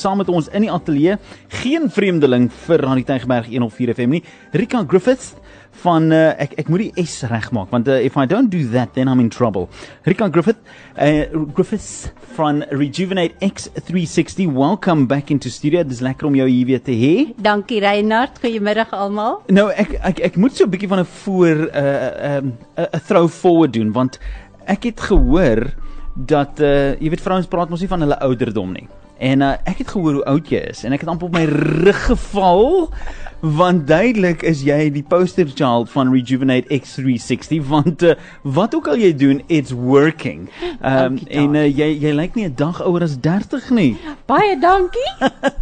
saam met ons in die ateljee, geen vreemdeling vir Radio Tygerberg 104 FM nie, Rika Griffiths van uh, ek ek moet die S regmaak want uh, if I don't do that then I'm in trouble. Rika Griffith uh, Griffiths van Rejuvenate X360. Welcome back into studio. Dis lekker om jou hier weer te hê. Dankie Reinhard. Goeiemiddag almal. Nou ek ek ek moet so 'n bietjie van 'n voor 'n uh, 'n uh, 'n throw forward doen want ek het gehoor dat uh, jy weet vrouens praat mos nie van hulle ouderdom nie. En uh, ek het gehoor hoe oud jy is en ek het amper op my rug geval want duidelik is jy die poster child van Rejuvenate X360 want uh, wat ook al jy doen it's working. Ehm um, en uh, jy jy lyk nie 'n dag ouer as 30 nie. Baie dankie.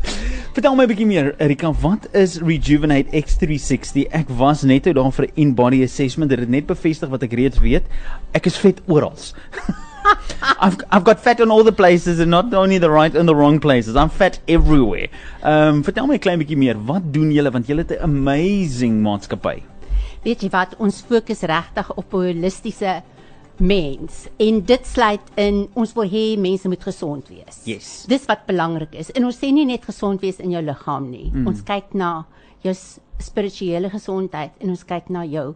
Vertel my 'n bietjie meer Erika, wat is Rejuvenate X360? Ek was net toe daar vir 'n in-body assessment, dit het net bevestig wat ek reeds weet. Ek is vet oral. I've I've got fat on all the places and not only the right and the wrong places. I'm fat everywhere. Ehm um, vertel my 'n klein bietjie meer. Wat doen julle want julle het 'n amazing maatskappy. Weet jy wat ons fokus regtig op holistiese mens en dit sluit in ons wil hê mense moet gesond wees. Yes. Dis wat belangrik is. En ons sê nie net gesond wees in jou liggaam nie. Mm. Ons kyk na jou spirituele gesondheid en ons kyk na jou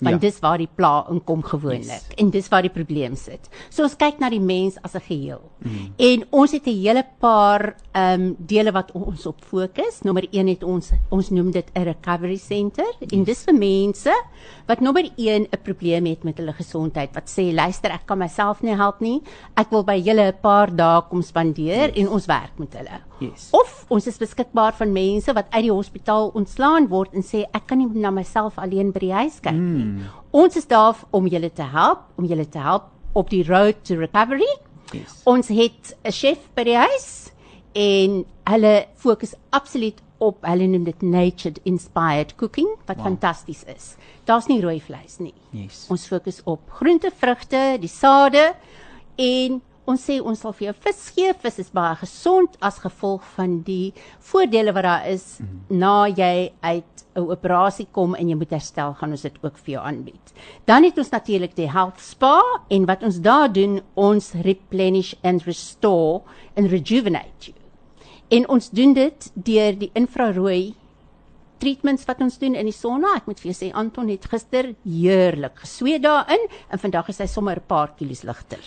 want ja. dis waar die pla inkom gewoonlik yes. en dis waar die probleem sit. So ons kyk na die mens as 'n geheel. Mm. En ons het 'n hele paar ehm um, dele wat ons op fokus. Nommer 1 het ons ons noem dit 'n recovery center yes. en dis vir mense wat nommer 1 'n probleem het met hulle gesondheid wat sê luister ek kan myself nie help nie. Ek wil by julle 'n paar dae kom spandeer yes. en ons werk met hulle. Yes. Of ons is beskikbaar vir mense wat uit die hospitaal ontslaan word en sê ek kan nie na myself alleen by die huis kyk nie. Mm. Ons is daar om julle te help, om julle te help op die road to recovery. Yes. Ons het 'n chef by die huis en hulle fokus absoluut op hulle noem dit nature inspired cooking wat wow. fantasties is. Daar's nie rooi vleis nie. Yes. Ons fokus op groente, vrugte, die sade en ons sê ons sal vir jou vis gee. Vis is baie gesond as gevolg van die voordele wat daar is mm -hmm. na jy uit 'n operasie kom en jy moet herstel, gaan ons dit ook vir jou aanbied. Dan het ons natuurlik die health spa en wat ons daar doen, ons replenish and restore and rejuvenate you. En ons doen dit deur die infrarooi treatments wat ons doen in die sonna. Ek moet vir jou sê Anton het gister heerlik gesweet daarin en vandag is hy sommer 'n paar kilos ligter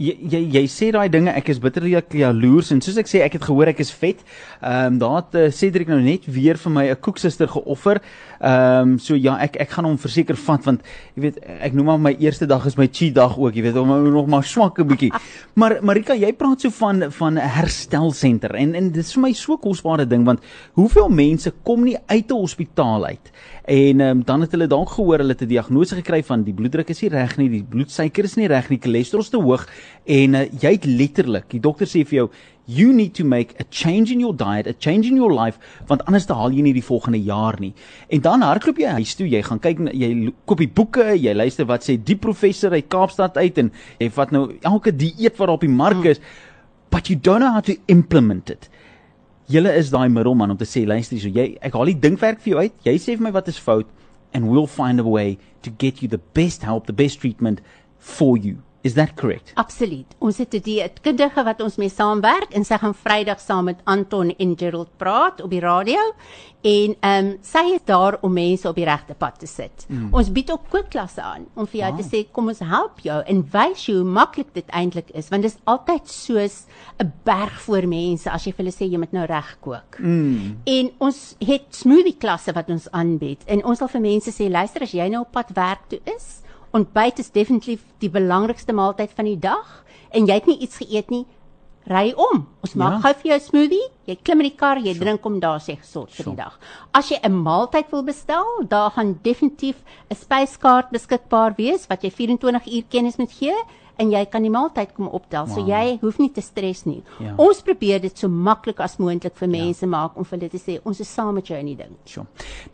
jy jy, jy sê daai dinge ek is bitterlik jaloers en soos ek sê ek het gehoor ek is vet. Ehm um, daar het uh, Cedric nou net weer vir my 'n koeksuster geoffer. Ehm um, so ja ek ek gaan hom verseker vat want jy weet ek noem maar my eerste dag is my cheat dag ook jy weet om nog maar swak 'n bietjie. Maar Marika jy praat so van van 'n herstelcenter en en dit is vir my so kosbare ding want hoeveel mense kom nie uit 'n hospitaal uit en um, dan het hulle dalk gehoor hulle het 'n diagnose gekry van die bloeddruk is nie reg nie die bloedsuiker is nie reg nie cholesterol is te hoog en uh, jy het letterlik die dokter sê vir jou you need to make a change in your diet a change in your life want anders te haal jy nie die volgende jaar nie. En dan hardloop jy huis toe jy gaan kyk jy koop die boeke jy luister wat sê die professor uit Kaapstad uit en jy vat nou elke dieet wat op die mark is but you don't know how to implement it. Julle is daai middelman om te sê luister so jy ek haal die dingwerk vir jou uit jy sê vir my wat is fout and we'll find a way to get you the best help the best treatment for you Is that correct? Absoluut. Ons het 'n dieetkundige wat ons mee saamwerk en sy gaan Vrydag saam met Anton en Gerald praat op die radio en ehm um, sy is daar om mense op die regte pad te sit. Mm. Ons bied ook kookklasse aan om vir jou ah. te sê kom ons help jou en wys jou hoe maklik dit eintlik is want dit is altyd soos 'n berg voor mense as jy vir hulle sê jy moet nou reg kook. Mm. En ons het smoothie klasse wat ons aanbied en ons sal vir mense sê luister as jy nou op pad werk toe is ontbyt is definitief die belangrikste maaltyd van die dag en jy het nie iets geëet nie, ry om. Ons maak ja. gou vir jou 'n smoothie, jy klim in die kar, jy sure. drink hom daar sê gesond vir die dag. As jy 'n maaltyd wil bestel, daar gaan definitief 'n spyskaart beskikbaar wees wat jy 24 uur kennis moet gee en jy kan die maaltyd kom optel. Wow. So jy hoef nie te stres nie. Ja. Ons probeer dit so maklik as moontlik vir ja. mense ja. maak om vir hulle te sê ons is saam met jou in die ding. Sjoe.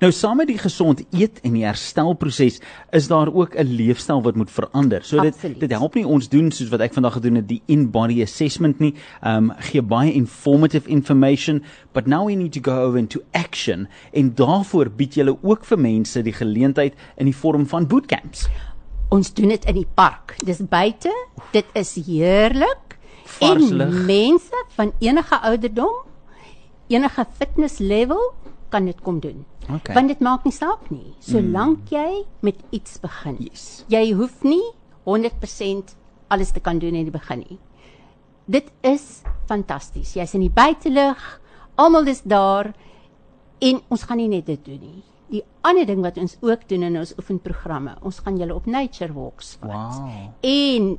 Nou saam met die gesond eet en die herstelproses is daar ook 'n leefstyl wat moet verander. So dit Absoluut. dit help nie ons doen soos wat ek vandag gedoen het die in-body assessment nie. Ehm um, gee baie informative information, but now we need to go over into action en daarvoor bied jy ook vir mense die geleentheid in die vorm van bootcamps ons doen dit in die park. Dis buite. Dit is heerlik en mense van enige ouderdom, enige fitness level kan dit kom doen. Okay. Want dit maak nie saak nie, solank jy met iets begin. Yes. Jy hoef nie 100% alles te kan doen in die begin nie. Dit is fantasties. Jy's in die buitelug, almal is daar en ons gaan nie net dit doen nie. Die ander ding wat ons ook doen in ons oefenprogramme, ons gaan julle op nature walks vat Wow. en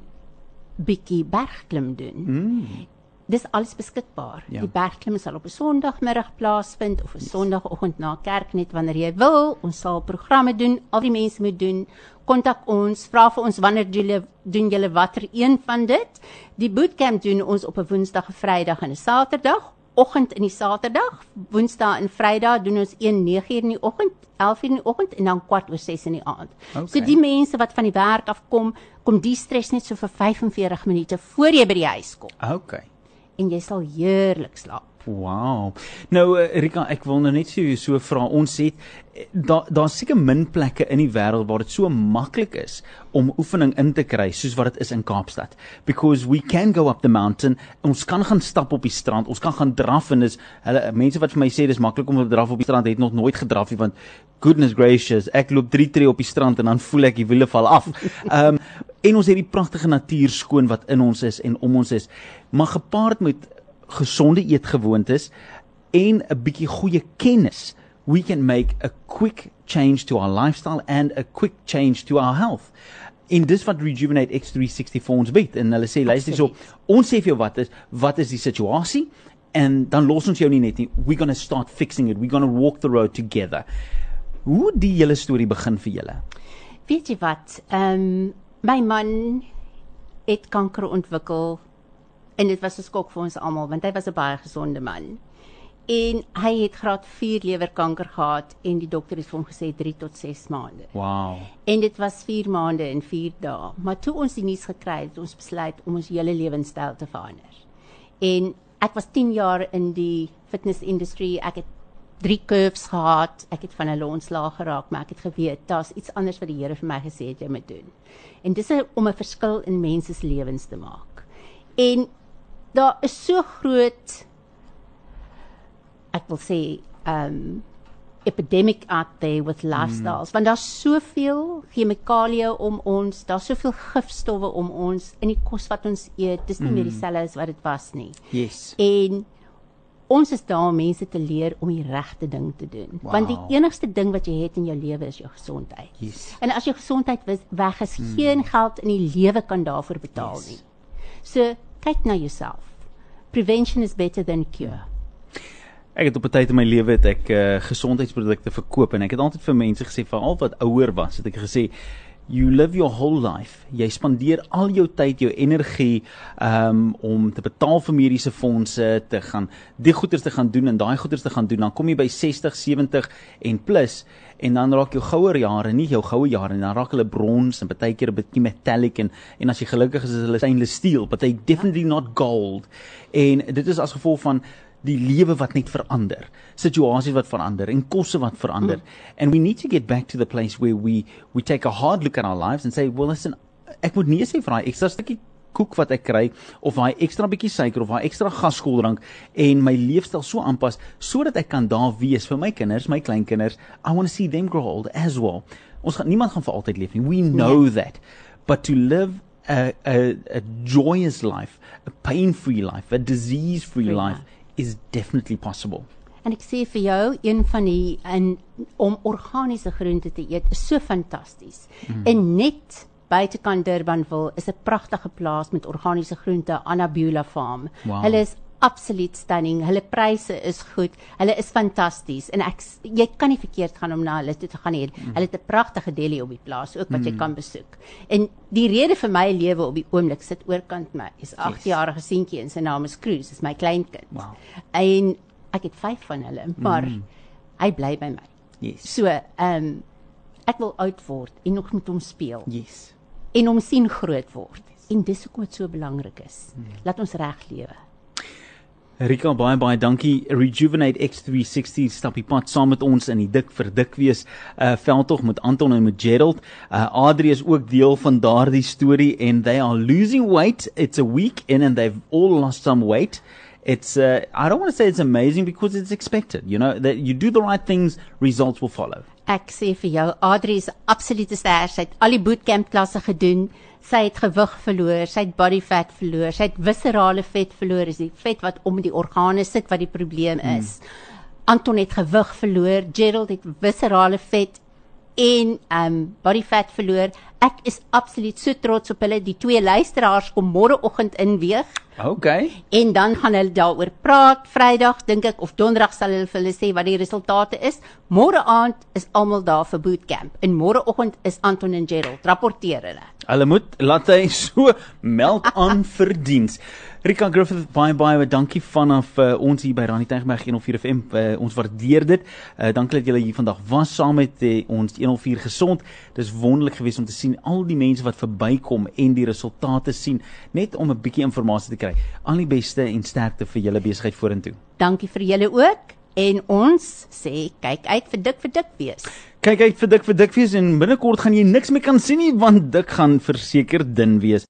bietjie bergklim doen. Mm. Dis alles beskikbaar. Ja. Die bergklim sal op 'n Sondagmiddag plaasvind of 'n Sondagoggend na kerk net wanneer jy wil. Ons sal programme doen. Al die mense moet doen. Kontak ons, vra vir ons wanneer julle doen julle watter een van dit. Die bootcamp doen ons op 'n Woensdag, 'n Vrydag en 'n Saterdag. Oggend in die Saterdag, Woensdae en Vrydag doen ons 1 9uur in die oggend, 11uur in die oggend en dan kwart oor 6 in die aand. Okay. So die mense wat van die werk af kom, kom die stres net so vir 45 minute voor jy by die huis kom Okay. en jy sal heerlik slaap. Wow. Nou uh, Rika, ek wil nou net so so vra. Ons het eh, daar daar's seker min plekke in die wêreld waar dit so maklik is om oefening in te kry soos wat dit is in Kaapstad. Because we can go up the mountain. Ons kan gaan stap op die strand. Ons kan gaan draf en dis hulle mense wat vir my sê dis maklik om te draf op die strand het nog nooit gedraf nie want goodness gracious, ek loop 3 tree op die strand en dan voel ek die wiele val af. Ehm um, en ons het die pragtige natuur skoon wat in ons is en om ons is. Maar gepaard met gesonde eetgewoontes en 'n bietjie goeie kennis, we can make a quick change to our lifestyle and a quick change to our health. En dis wat Rejuvenate X360 vir ons bied. En hulle sê luister so, ons sê vir jou wat is wat is die situasie en dan los ons jou nie net nie. We're going to start fixing it. We're going to walk the road together. Hoe die hele storie begin vir julle? Weet jy wat? Ehm um, my man het kanker ontwikkel en dit was 'n skok vir ons almal want hy was 'n baie gesonde man. En hy het graad 4 lewerkanker gehad en die dokter het vir hom gesê 3 tot 6 maande. Wow. En dit was 4 maande en 4 dae. Maar toe ons die nuus gekry het, het ons besluit om ons hele lewenstyl te verander. En ek was 10 jaar in die fitness industry. Ek het 3 curves gehad. Ek het van hulle ontslaag geraak, maar ek het geweet daar's iets anders wat die Here vir my gesê het jy moet doen. En dis 'n om 'n verskil in mense se lewens te maak. En daar is so groot ek wil sê um epidemic out there with lifestyles mm. want daar's soveel chemikalieë om ons, daar's soveel gifstowwe om ons in die kos wat ons eet. Dis nie mm. meer dieselfde as wat dit was nie. Yes. En ons is daar om mense te leer om die regte ding te doen. Wow. Want die enigste ding wat jy het in jou lewe is jou gesondheid. Yes. En as jou gesondheid weg is, mm. geen geld in die lewe kan daarvoor betaal Yes. nie. So kyk na jouself. Prevention is better than cure. Ek het op 'n tyd in my lewe het ek uh, gesondheidsprodukte verkoop en ek het altyd vir mense gesê veral wat ouer was, het ek gesê you live your whole life. Jy spandeer al jou tyd, jou energie um om te betaal vir mediese fondse, te gaan die goeders te gaan doen en daai goeders te gaan doen. Dan kom jy by 60, 70 en plus en dan raak jou goue jare nie jou goue jare nie, dan raak hulle brons en baie keer 'n bietjie metallic en en as jy gelukkig is is hulle stainless steel, but they definitely not gold. En dit is as gevolg van die lewe wat net verander, situasies wat verander en kosse wat verander. Mm. And we need to get back to the place where we we take a hard look at our lives and say, well listen, ek moet nee sê vir daai ekstra stukkie koek wat ek kry of daai ekstra bietjie suiker of daai ekstra gaskoeldrank en my leefstyl so aanpas sodat ek kan daar wees vir my kinders, my kleinkinders. I want to see them grow old as well. Ons gaan niemand gaan vir altyd leef nie. We know yeah. that. But to live a a a joyous life, a pain-free life, a disease-free Free life life. Is definitely possible. En ek sê vir jou, een van die in om organiese groente te eet is so fantasties. Mm. En net buitekant Durbanville is 'n pragtige plaas met organiese groente, Anabula Farm. Wow. Hulle is absoluut stunning. Hulle pryse is goed. Hulle is fantasties en ek jy kan nie verkeerd gaan om na hulle toe te gaan nie. Mm. Hulle het 'n pragtige deli op die plaas ook wat mm. jy kan besoek. En die rede vir my lewe op die oomblik sit oorkant my is 'n 8-jarige seentjie en sy naam is Cruz, is my kleinkind. Wow. En ek het 5 van hulle, maar mm. hy bly by my. Yes. So, ehm um, ek wil oud word en nog met hom speel Yes. en hom sien groot word. En dis hoekom dit so belangrik is. Mm. Laat ons reg lewe. Rika baie baie dankie. Rejuvenate X360 stap die pad saam met ons in die dik vir dik wees uh veldtog met Anton en met Gerald. Uh Adri is ook deel van daardie storie and they are losing weight. It's a week in and they've all lost some weight. It's uh I don't want to say it's amazing because it's expected. You know that you do the right things, results will follow. Ek sê vir jou, Adri is absolute ster. Sy het al die bootcamp klasse gedoen. Sy het gewig verloor, sy het body fat verloor, sy het viscerale vet verloor, is die vet wat om die organe sit wat die probleem is. Hmm. Anton het gewig verloor, Gerald het viscerale vet en um body fat verloor. Ek is absoluut so trots op hulle. Die twee luisteraars kom môreoggend inweeg. Okay. En dan gaan hulle daaroor praat Vrydag dink ek of Donderdag sal hulle vir hulle sê wat die resultate is. Môre aand is almal daar vir bootcamp en môreoggend is Anton en Gerald rapporteer hulle. Hulle moet laat hy so meld aan verdiens. Rika Griffith baie baie dankie vanaf uh, ons hier by Rani Tegberg 104 FM. Uh, ons waardeer dit. Uh, dankie dat julle hier vandag was saam met uh, ons 104 gesond. Dis wonderlik geweest om te sien al die mense wat verbykom en die resultate sien net om 'n bietjie inligting te kry. Al die beste en sterkte vir julle besigheid vorentoe. Dankie vir julle ook en ons sê kyk uit vir dik vir dik wees. Kyk uit vir dik vir dik wees en binnekort gaan jy niks meer kan sien nie want dik gaan verseker dun wees.